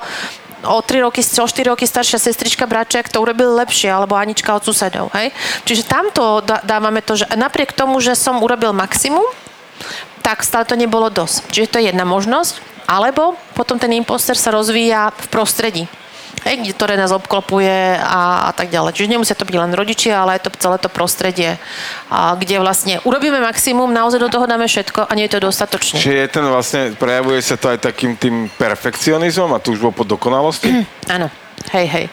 o 3 roky, o 4 roky staršia sestrička Braček to urobil lepšie, alebo Anička od susedov, hej. Čiže tamto dávame to, že napriek tomu, že som urobil maximum, tak stále to nebolo dosť. Čiže to je jedna možnosť. Alebo potom ten imposter sa rozvíja v prostredí hej, ktoré nás obklopuje a, a tak ďalej. Čiže nemusia to byť len rodičia, ale aj to celé to prostredie, a, kde vlastne urobíme maximum, naozaj do toho dáme všetko a nie je to dostatočne. Čiže je ten vlastne, prejavuje sa to aj takým tým perfekcionizmom a túžbou po dokonalosti? Áno, hej, hej.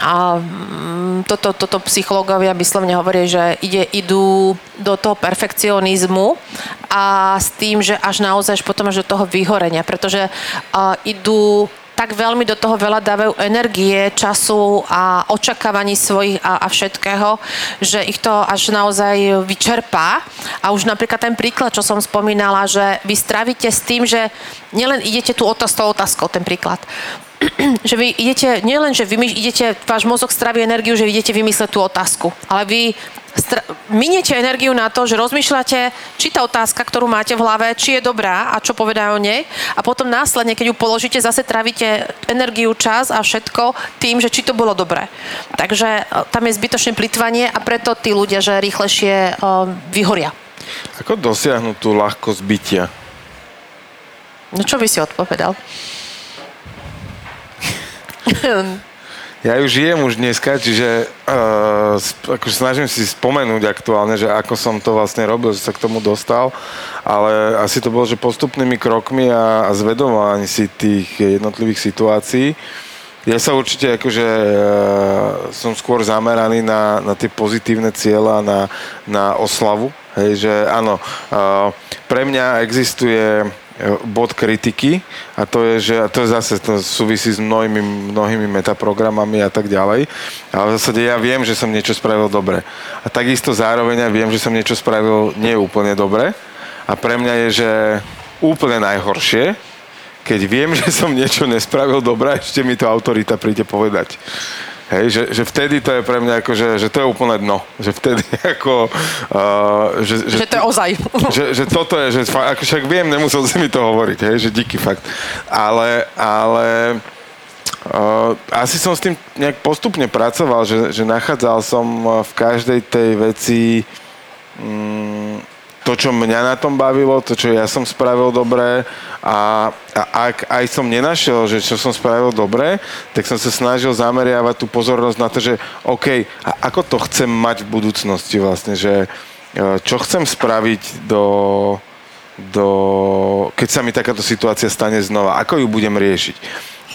A mm, toto, toto psychológovia vyslovne hovoria, že ide, idú do toho perfekcionizmu a s tým, že až naozaj až potom až do toho vyhorenia, pretože uh, idú tak veľmi do toho veľa dávajú energie, času a očakávaní svojich a, a všetkého, že ich to až naozaj vyčerpá. A už napríklad ten príklad, čo som spomínala, že vy stravíte s tým, že nielen idete tu otázkou, otázkou, ten príklad, že vy idete, nielen, že vy idete, váš mozog straví energiu, že idete vymysleť tú otázku, ale vy str- miniete energiu na to, že rozmýšľate, či tá otázka, ktorú máte v hlave, či je dobrá a čo povedá o nej a potom následne, keď ju položíte, zase trávite energiu, čas a všetko tým, že či to bolo dobré. Takže e, tam je zbytočné plitvanie a preto tí ľudia, že rýchlejšie uh, vyhoria. Ako dosiahnuť tú ľahkosť bytia? No čo by si odpovedal? Ja ju žijem už dneska, čiže uh, akože snažím si spomenúť aktuálne, že ako som to vlastne robil, že sa k tomu dostal, ale asi to bolo, že postupnými krokmi a, a zvedomovaní si tých jednotlivých situácií. Ja sa určite akože uh, som skôr zameraný na, na tie pozitívne cieľa, na, na oslavu. Hej, že áno, uh, pre mňa existuje bod kritiky a to je, že a to je zase to súvisí s mnohými, mnohými metaprogramami a tak ďalej. Ale v zásade ja viem, že som niečo spravil dobre. A takisto zároveň ja viem, že som niečo spravil nie úplne dobre. A pre mňa je, že úplne najhoršie, keď viem, že som niečo nespravil dobre, ešte mi to autorita príde povedať. Hej, že, že vtedy to je pre mňa ako, že, že to je úplne dno. Že vtedy ako... Uh, že, že, že to je ozaj. Že, že toto je, že ako však viem, nemusel si mi to hovoriť, hej, že díky fakt. Ale, ale uh, asi som s tým nejak postupne pracoval, že, že nachádzal som v každej tej veci um, to, čo mňa na tom bavilo, to, čo ja som spravil dobre a, a ak aj som nenašiel, že čo som spravil dobre, tak som sa snažil zameriavať tú pozornosť na to, že OK, a ako to chcem mať v budúcnosti vlastne, že e, čo chcem spraviť do, do, keď sa mi takáto situácia stane znova, ako ju budem riešiť.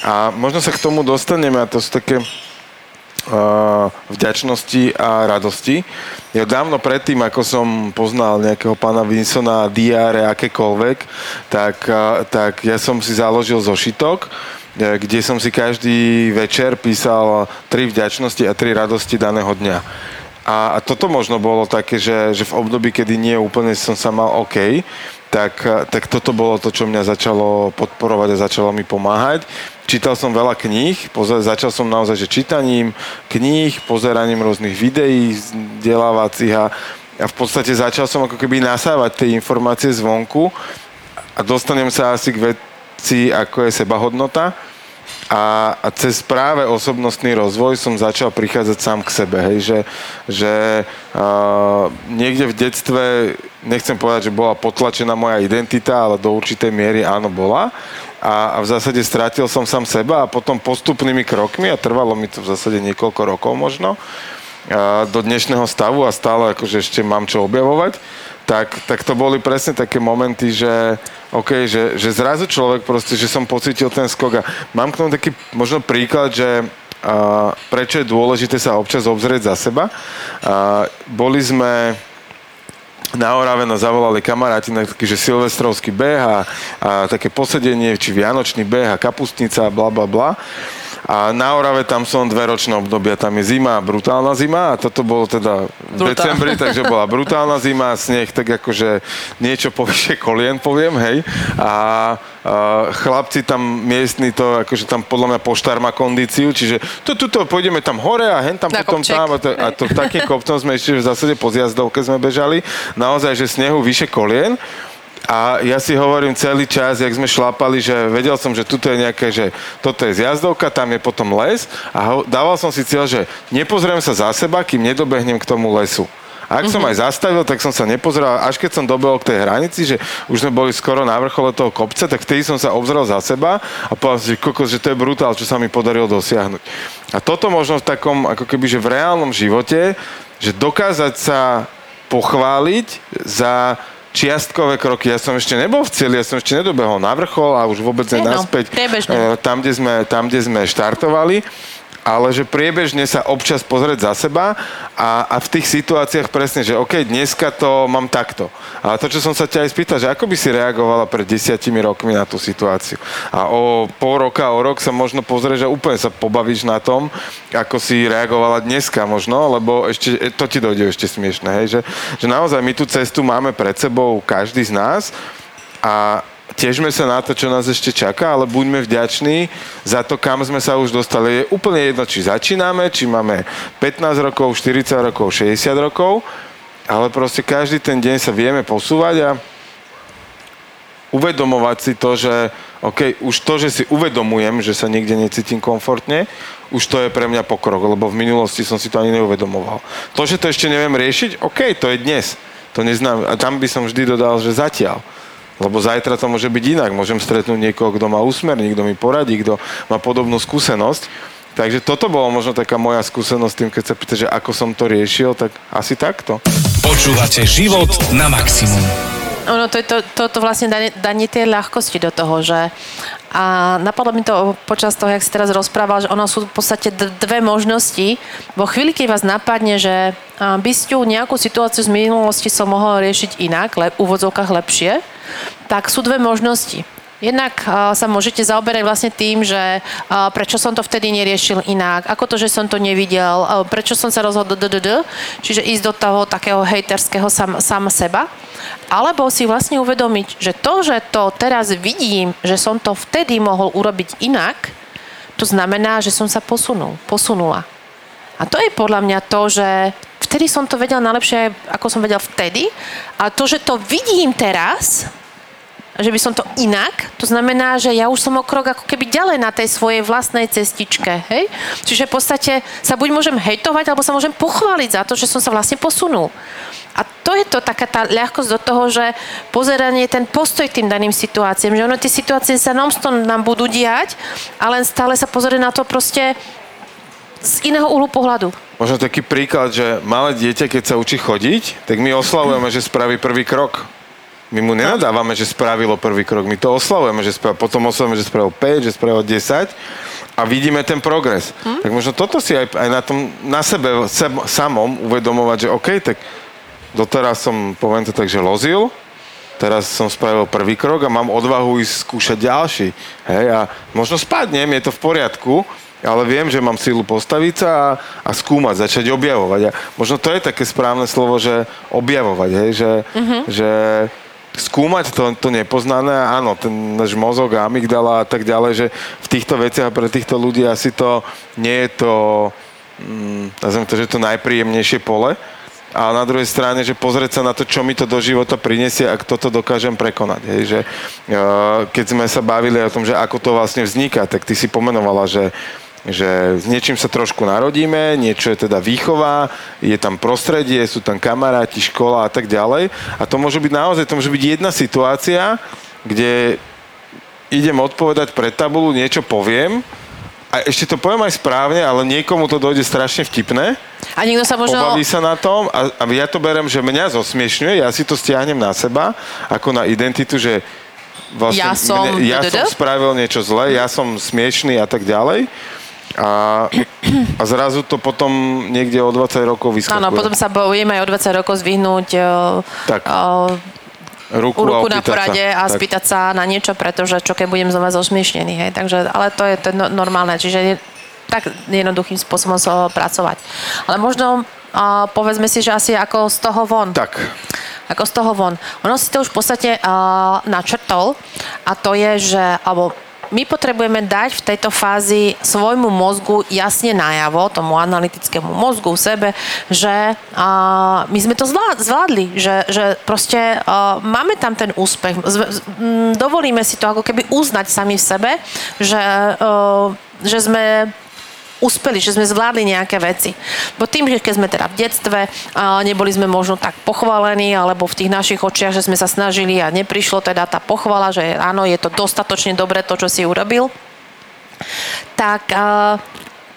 A možno sa k tomu dostaneme a to sú také vďačnosti a radosti. Ja dávno predtým, ako som poznal nejakého pána Vinsona, diáre, akékoľvek, tak, tak ja som si založil zošitok, e, kde som si každý večer písal tri vďačnosti a tri radosti daného dňa. A, a toto možno bolo také, že, že v období, kedy nie úplne som sa mal OK, tak, tak toto bolo to, čo mňa začalo podporovať a začalo mi pomáhať. Čítal som veľa kníh, pozer, začal som naozaj že čítaním kníh, pozeraním rôznych videí vzdelávacích a, a v podstate začal som ako keby nasávať tie informácie zvonku a dostanem sa asi k veci, ako je sebahodnota a, a cez práve osobnostný rozvoj som začal prichádzať sám k sebe, hej, že, že uh, niekde v detstve, nechcem povedať, že bola potlačená moja identita, ale do určitej miery áno bola. A, a v zásade strátil som sám seba a potom postupnými krokmi, a trvalo mi to v zásade niekoľko rokov možno, uh, do dnešného stavu a stále akože ešte mám čo objavovať, tak, tak to boli presne také momenty, že OK, že, že zrazu človek proste, že som pocítil ten skok a mám k tomu taký možno príklad, že a, prečo je dôležité sa občas obzrieť za seba. A, boli sme na Orave nás zavolali kamaráti na taký, že silvestrovský beh a, a také posedenie, či vianočný beh a kapustnica a bla bla bla. A na Orave tam som dve ročné obdobia, tam je zima, brutálna zima a toto bolo teda v Brutál. decembri, takže bola brutálna zima, sneh tak akože niečo povyše kolien, poviem, hej. A, a chlapci tam miestni to, akože tam podľa mňa poštár má kondíciu, čiže to, tuto pôjdeme tam hore a hen tam Na potom kopček. tam a to, a to takým kopcom sme ešte v zásade po zjazdovke sme bežali, naozaj, že snehu vyše kolien. A ja si hovorím celý čas, jak sme šlapali, že vedel som, že tuto je nejaké, že toto je zjazdovka, tam je potom les a ho, dával som si cieľ, že nepozriem sa za seba, kým nedobehnem k tomu lesu. A ak som aj zastavil, tak som sa nepozeral, až keď som dobehol k tej hranici, že už sme boli skoro na vrchole toho kopca, tak vtedy som sa obzrel za seba a povedal si, že, kokos, že to je brutál, čo sa mi podarilo dosiahnuť. A toto možno v takom, ako keby, že v reálnom živote, že dokázať sa pochváliť za čiastkové kroky. Ja som ešte nebol v cieli, ja som ešte nedobehol na vrchol a už vôbec ne naspäť priebežne. e, tam, kde sme, tam, kde sme štartovali ale že priebežne sa občas pozrieť za seba a, a v tých situáciách presne, že OK, dneska to mám takto. Ale to, čo som sa ťa aj spýtal, že ako by si reagovala pred desiatimi rokmi na tú situáciu. A o pol roka, o rok sa možno pozrieš a úplne sa pobavíš na tom, ako si reagovala dneska možno, lebo ešte, e, to ti dojde ešte smiešne, hej, že, že naozaj my tú cestu máme pred sebou každý z nás a Težme sa na to, čo nás ešte čaká, ale buďme vďační za to, kam sme sa už dostali. Je úplne jedno, či začíname, či máme 15 rokov, 40 rokov, 60 rokov, ale proste každý ten deň sa vieme posúvať a uvedomovať si to, že OK, už to, že si uvedomujem, že sa niekde necítim komfortne, už to je pre mňa pokrok, lebo v minulosti som si to ani neuvedomoval. To, že to ešte neviem riešiť, OK, to je dnes. To neznám, a tam by som vždy dodal, že zatiaľ. Lebo zajtra to môže byť inak. Môžem stretnúť niekoho, kto má úsmer, niekto mi poradí, kto má podobnú skúsenosť. Takže toto bola možno taká moja skúsenosť tým, keď sa pýta, že ako som to riešil, tak asi takto. Počúvate život na maximum. Ono, to je to, to, to vlastne danie, danie ľahkosti do toho, že a napadlo mi to počas toho, jak si teraz rozprával, že ono sú v podstate dve možnosti. Vo chvíli, keď vás napadne, že by ste nejakú situáciu z minulosti som mohol riešiť inak, le, v úvodzovkách lepšie, tak sú dve možnosti. Jednak uh, sa môžete zaoberať vlastne tým, že uh, prečo som to vtedy neriešil inak, ako to, že som to nevidel, uh, prečo som sa rozhodol, d, d, d, čiže ísť do toho takého hejterského sam, sama seba. Alebo si vlastne uvedomiť, že to, že to teraz vidím, že som to vtedy mohol urobiť inak, to znamená, že som sa posunul, posunula. A to je podľa mňa to, že vtedy som to vedel najlepšie, ako som vedel vtedy. A to, že to vidím teraz, že by som to inak, to znamená, že ja už som o krok ako keby ďalej na tej svojej vlastnej cestičke, hej? Čiže v podstate sa buď môžem hejtovať, alebo sa môžem pochváliť za to, že som sa vlastne posunul. A to je to taká tá ľahkosť do toho, že pozeranie, ten postoj k tým daným situáciám, že ono tie situácie sa non nám budú diať, ale stále sa pozrie na to proste z iného uhlu pohľadu. Možno taký príklad, že malé dieťa, keď sa učí chodiť, tak my oslavujeme, že spraví prvý krok. My mu nenadávame, že spravilo prvý krok. My to oslavujeme, že spravil, potom oslavujeme, že spravil 5, že spravil 10 a vidíme ten progres. Hm? Tak možno toto si aj, aj na, tom, na sebe sem, samom uvedomovať, že OK, tak doteraz som, poviem to tak, že lozil, teraz som spravil prvý krok a mám odvahu ísť skúšať ďalší. Hej, a možno spadnem, je to v poriadku, ale viem, že mám sílu postaviť sa a, a skúmať, začať objavovať. A možno to je také správne slovo, že objavovať, hej, že, mm-hmm. že skúmať to, to nepoznané, áno, ten náš mozog a amygdala a tak ďalej, že v týchto veciach pre týchto ľudí asi to nie je to, mm, nazvem to, že to najpríjemnejšie pole, a na druhej strane, že pozrieť sa na to, čo mi to do života prinesie, ak toto dokážem prekonať. Hej, že, uh, keď sme sa bavili o tom, že ako to vlastne vzniká, tak ty si pomenovala, že že s niečím sa trošku narodíme, niečo je teda výchova, je tam prostredie, sú tam kamaráti, škola a tak ďalej. A to môže byť naozaj, to môže byť jedna situácia, kde idem odpovedať pred tabulu, niečo poviem a ešte to poviem aj správne, ale niekomu to dojde strašne vtipné. A niekto sa možno... Pobaví sa na tom a, a ja to berem, že mňa zosmiešňuje, ja si to stiahnem na seba, ako na identitu, že vlastne Ja som- mne, ja som spravil niečo zlé, ja som smiešný a tak ďalej. A, a zrazu to potom niekde o 20 rokov vyskakuje. Áno, potom sa bojíme aj o 20 rokov zvyhnúť Tak. o, Ruku, ruku a na porade sa. a Tak. spýtať sa na niečo, pretože čo keď budem znova zosmiešnený, hej, takže, ale to je, to je no- normálne, čiže je, tak jednoduchým spôsobom sa pracovať. Ale možno uh, povedzme si, že asi ako z toho von. Tak, Ako z toho von. Ono si to už v podstate uh, načrtol a to je, že, alebo my potrebujeme dať v tejto fázi svojmu mozgu jasne najavo, tomu analytickému mozgu sebe, že uh, my sme to zvlád- zvládli, že, že proste uh, máme tam ten úspech. Z, dovolíme si to ako keby uznať sami v sebe, že, uh, že sme uspeli, že sme zvládli nejaké veci. Bo tým, že keď sme teda v detstve, neboli sme možno tak pochválení, alebo v tých našich očiach, že sme sa snažili a neprišlo teda tá pochvala, že áno, je to dostatočne dobre to, čo si urobil, tak a,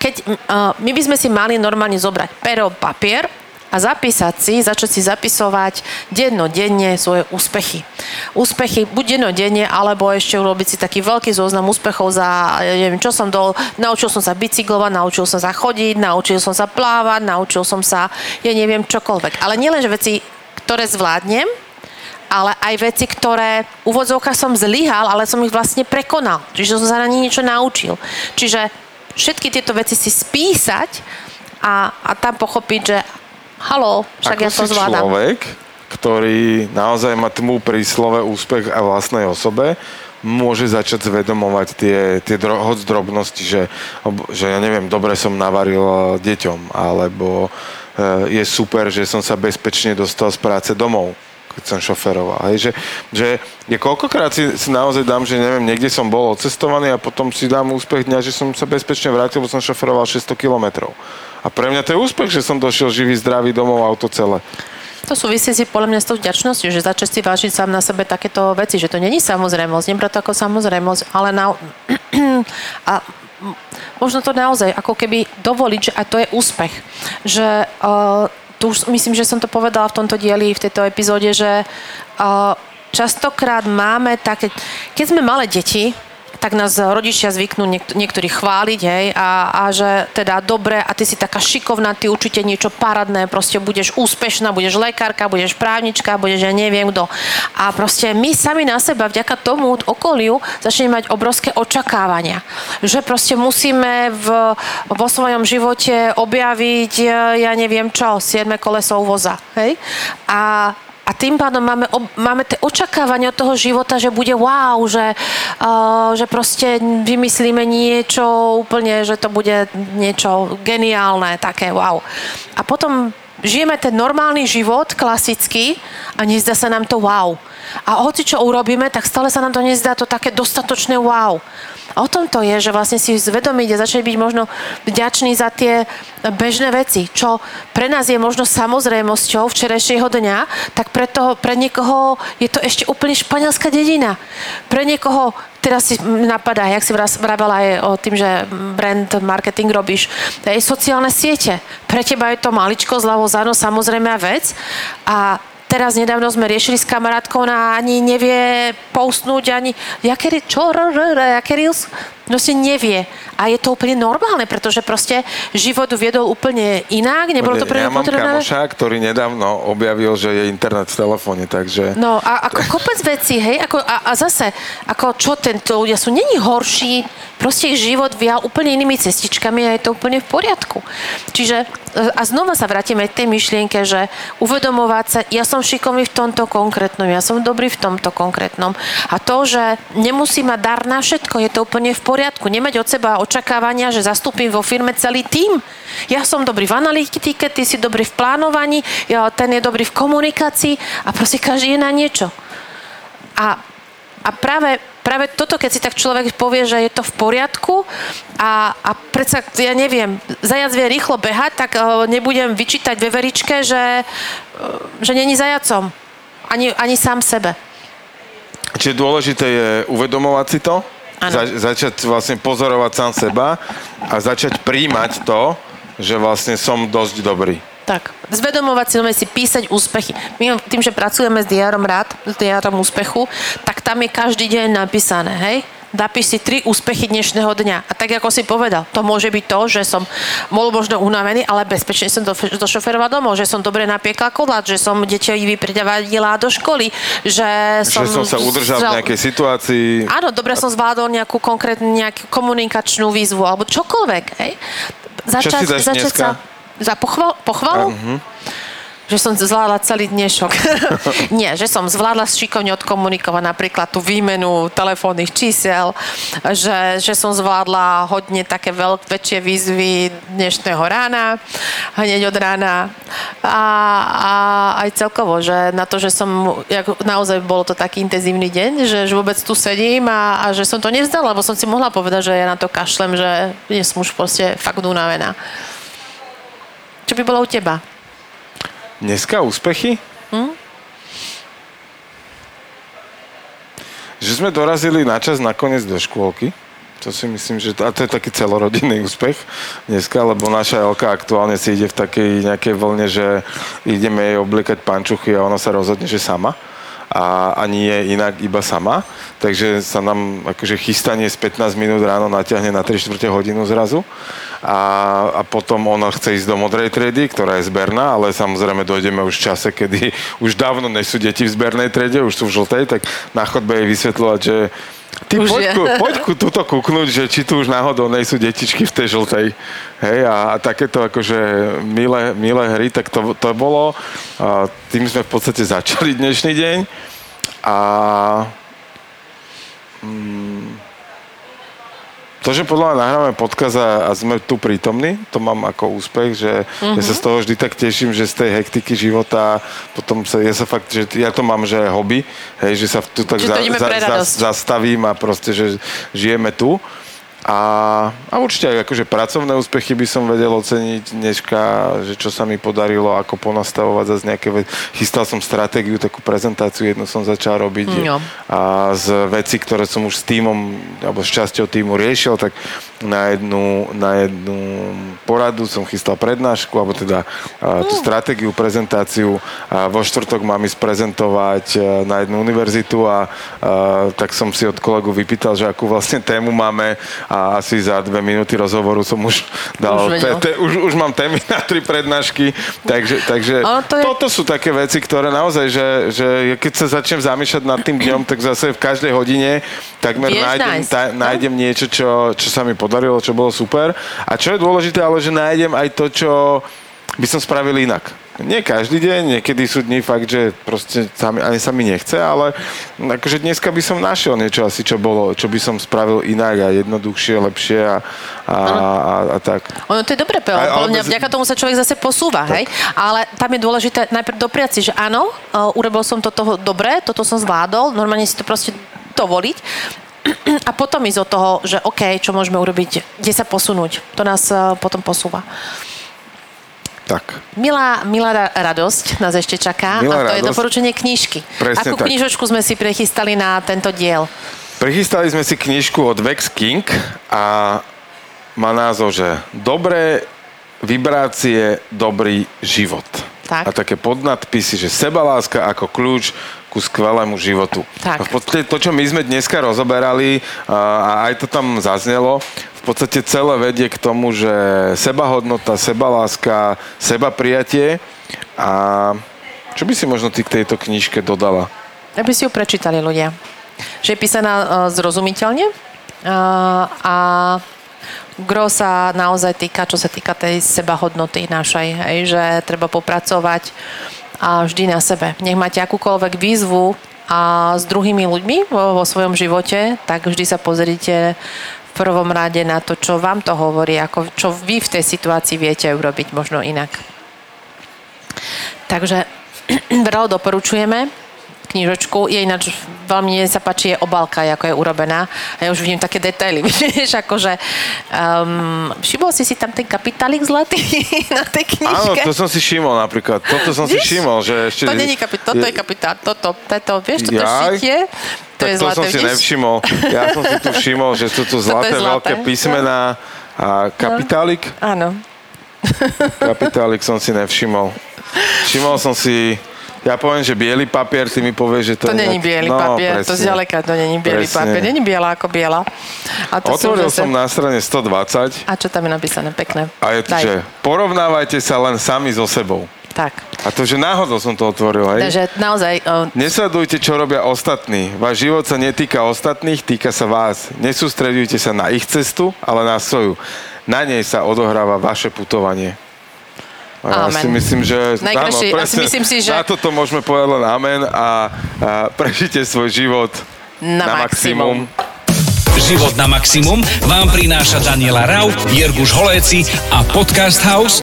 keď a, my by sme si mali normálne zobrať pero, papier a zapísať si, začať si zapisovať dennodenne svoje úspechy. Úspechy buď dennodenne, alebo ešte urobiť si taký veľký zoznam úspechov za, ja neviem, čo som dol, naučil som sa bicyklovať, naučil som sa chodiť, naučil som sa plávať, naučil som sa, ja neviem, čokoľvek. Ale nielen, že veci, ktoré zvládnem, ale aj veci, ktoré v úvodzovkách som zlyhal, ale som ich vlastne prekonal. Čiže som sa na ne niečo naučil. Čiže všetky tieto veci si spísať a, a tam pochopiť, že halo, však ako ja to si zvládam. človek, ktorý naozaj má tmu pri slove úspech a vlastnej osobe, môže začať zvedomovať tie, tie dro, hoď drobnosti, že, že ja neviem, dobre som navaril eh, deťom, alebo eh, je super, že som sa bezpečne dostal z práce domov keď som šoferoval. Hej, že, že je koľkokrát si, si naozaj dám, že neviem, niekde som bol odcestovaný a potom si dám úspech dňa, že som sa bezpečne vrátil, bo som šoferoval 600 kilometrov. A pre mňa to je úspech, že som došiel živý, zdravý domov auto celé. To súvisí si podľa mňa s tou vďačnosťou, že začať si vážiť sám na sebe takéto veci, že to není samozrejmosť, nebrať to ako samozrejmosť, ale na... a možno to naozaj ako keby dovoliť, že aj to je úspech. Že uh, tu už myslím, že som to povedala v tomto dieli, v tejto epizóde, že uh, častokrát máme také... Keď sme malé deti, tak nás rodičia zvyknú niekt- niektorí chváliť, hej, a, a že teda dobre, a ty si taká šikovná, ty určite niečo paradné, proste budeš úspešná, budeš lekárka, budeš právnička, budeš ja neviem kto. A proste my sami na seba vďaka tomu okoliu začneme mať obrovské očakávania. Že proste musíme v, vo svojom živote objaviť, ja neviem čo, siedme kolesov voza, hej. A tým pádom máme, ob, máme tie očakávania od toho života, že bude wow, že, uh, že proste vymyslíme niečo úplne, že to bude niečo geniálne, také wow. A potom žijeme ten normálny život, klasický, a nezdá sa nám to wow. A hoci čo urobíme, tak stále sa nám to nezdá to také dostatočné wow. A o tom to je, že vlastne si zvedomiť a začať byť možno vďačný za tie bežné veci, čo pre nás je možno samozrejmosťou včerajšieho dňa, tak pre, toho, pre niekoho je to ešte úplne španielská dedina. Pre niekoho, teraz si napadá, jak si vravela aj o tým, že brand marketing robíš, aj sociálne siete. Pre teba je to maličko zľavo zano samozrejme vec a Teraz nedávno sme riešili s kamarátkou, ona ani nevie postnúť, ani... Jaké, čo? R, r, r, jaké reels? Proste nevie. A je to úplne normálne, pretože proste život viedol úplne inak, nebolo to pre ja mám potrebné. kamoša, ktorý nedávno objavil, že je internet v telefóne, takže... No a ako kopec vecí, hej, ako, a, a zase, ako čo tento ľudia sú, není horší, proste ich život vial úplne inými cestičkami a je to úplne v poriadku. Čiže, e, a znova sa vrátime k tej myšlienke, že uvedomovať sa, ja som šikovný v tomto konkrétnom, ja som dobrý v tomto konkrétnom. A to, že nemusí mať dar na všetko, je to úplne v poriadku. Nemať od seba očakávania, že zastúpim vo firme celý tým. Ja som dobrý v analytike, ty si dobrý v plánovaní, ja, ten je dobrý v komunikácii a proste každý je na niečo. A, a práve, práve toto, keď si tak človek povie, že je to v poriadku a, a predsa, ja neviem, zajac vie rýchlo behať, tak uh, nebudem vyčítať veveričke, že, uh, že není zajacom. Ani, ani sám sebe. Čiže dôležité je uvedomovať si to, Áno. za, začať vlastne pozorovať sám seba a začať príjmať to, že vlastne som dosť dobrý. Tak, zvedomovať si, si písať úspechy. My tým, že pracujeme s diárom rád, s diárom úspechu, tak tam je každý deň napísané, hej? napíš si tri úspechy dnešného dňa. A tak, ako si povedal, to môže byť to, že som bol možno unavený, ale bezpečne som do, došoferoval domov, že som dobre napiekla kolát, že som deti vypredavadila do školy, že som... Že som sa udržal v nejakej situácii. Áno, dobre som zvládol nejakú konkrétnu nejakú komunikačnú výzvu, alebo čokoľvek. Hej? Začať, Čo si začať sa... Za pochval, pochvalu? Uh-huh že som zvládla celý dnešok. Nie, že som zvládla šikovne odkomunikovať napríklad tú výmenu telefónnych čísel, že, že som zvládla hodne také veľk, väčšie výzvy dnešného rána, hneď od rána. A, a aj celkovo, že na to, že som, jak, naozaj bolo to taký intenzívny deň, že, že vôbec tu sedím a, a že som to nevzdala, lebo som si mohla povedať, že ja na to kašlem, že nie som už proste fakt unavená. Čo by bolo u teba? Dneska úspechy? Hm? Že sme dorazili na čas nakoniec do škôlky. To si myslím, že to, a to je taký celorodinný úspech dneska, lebo naša Elka aktuálne si ide v takej nejakej vlne, že ideme jej oblikať pančuchy a ona sa rozhodne, že sama a, a nie inak iba sama. Takže sa nám akože chystanie z 15 minút ráno natiahne na 3 čtvrte hodinu zrazu a, a potom ona chce ísť do modrej triedy, ktorá je zberná, ale samozrejme dojdeme už v čase, kedy už dávno nie sú deti v zbernej triede, už sú v žltej, tak na chodbe jej vysvetľovať, že Ty už poď, ku, poď ku tuto kúknuť, že či tu už náhodou nejsú detičky v tej žltej. Hej, a, a takéto akože milé, milé hry, tak to, to bolo. A tým sme v podstate začali dnešný deň. A mm, to, že podľa mňa nahráme podkaz a, a sme tu prítomní, to mám ako úspech, že mm-hmm. ja sa z toho vždy tak teším, že z tej hektiky života potom sa, ja sa fakt, že ja to mám, že hobby, hej, že sa tu tak za, za, za, zastavím a proste, že žijeme tu. A, a určite aj akože pracovné úspechy by som vedel oceniť dneska, že čo sa mi podarilo, ako ponastavovať zase nejaké veci. Chystal som stratégiu, takú prezentáciu, jednu som začal robiť no. a z veci, ktoré som už s týmom, alebo s časťou týmu riešil, tak na jednu, na jednu poradu som chystal prednášku, alebo teda uh, tú stratégiu, prezentáciu. A vo štvrtok mám ísť prezentovať uh, na jednu univerzitu a uh, tak som si od kolegu vypýtal, že akú vlastne tému máme a asi za dve minúty rozhovoru som už dal, už, te, te, už, už mám témy na tri prednášky, takže, takže to je... toto sú také veci, ktoré naozaj, že, že keď sa začnem zamýšľať nad tým dňom, tak zase v každej hodine takmer nájdem, tá, no? nájdem niečo, čo, čo sa mi podarilo, čo bolo super. A čo je dôležité, ale že nájdem aj to, čo by som spravil inak. Nie každý deň, niekedy sú dni fakt, že proste sami, ani sa mi nechce, ale akože dneska by som našiel niečo asi, čo bolo, čo by som spravil inak a jednoduchšie, lepšie a, a, a, a tak. Ono to je dobré, Pelo, podľa mňa vďaka tomu sa človek zase posúva, tak. hej? Ale tam je dôležité najprv dopriať si, že áno, uh, urobil som toto dobre, toto som zvládol, normálne si to proste dovoliť a potom ísť od toho, že OK, čo môžeme urobiť, kde sa posunúť. To nás uh, potom posúva. Tak. Milá, milá radosť nás ešte čaká milá a to radosť. je doporučenie knižky. Presne Akú tak. knižočku sme si prechystali na tento diel? Prechystali sme si knižku od Vex King a má názov, že Dobré vibrácie, dobrý život. Tak. A také podnadpisy, že sebaláska ako kľúč ku skvelému životu. Tak. A v podstate to, čo my sme dneska rozoberali, a aj to tam zaznelo, v podstate celé vedie k tomu, že sebahodnota, sebaláska, seba prijatie a čo by si možno ty k tejto knižke dodala? Aby si ju prečítali ľudia. Že je písaná uh, zrozumiteľne uh, a gro sa naozaj týka, čo sa týka tej sebahodnoty našej, hej, že treba popracovať a vždy na sebe. Nech máte akúkoľvek výzvu a s druhými ľuďmi vo, vo svojom živote, tak vždy sa pozrite prvom rade na to, čo vám to hovorí, ako, čo vy v tej situácii viete urobiť možno inak. Takže veľa doporučujeme knižočku. Je ináč, veľmi sa páči, je obálka, ako je urobená. A ja už vidím také detaily, vieš, akože... Um, všimol si si tam ten kapitálik zlatý na tej knižke? Áno, to som si všimol napríklad. Toto som Víš? si všimol, že ešte... To není kapitál, toto je kapitál, toto, toto, vieš, toto ja? šitie, to tak je zlaté, to som si nevšimol. Ja som si tu všimol, že sú tu zlaté, zlaté. veľké písmená a kapitálik. No. Áno. Kapitálik som si nevšimol. Všimol som si ja poviem, že biely papier, ty mi povieš, že to, To je... není nejak- biely no, papier, to presne. zďaleka to není biely Presne. papier, není biela ako biela. A to Otvoril zase- som na strane 120 A čo tam je napísané? Pekné. a je to, Daj. že porovnávajte sa len sami so sebou. Tak. A to, že náhodou som to otvoril, hej? Takže naozaj, uh, Nesledujte, čo robia ostatní. Váš život sa netýka ostatných, týka sa vás. Nesústredujte sa na ich cestu, ale na svoju. Na nej sa odohráva vaše putovanie. A ja si myslím, že... Najkrajšie- a si myslím si, že- Na toto môžeme povedať len amen a, a prežite svoj život Na maximum. Život na maximum vám prináša Daniela Rau, Jirguš Holéci a Podcast House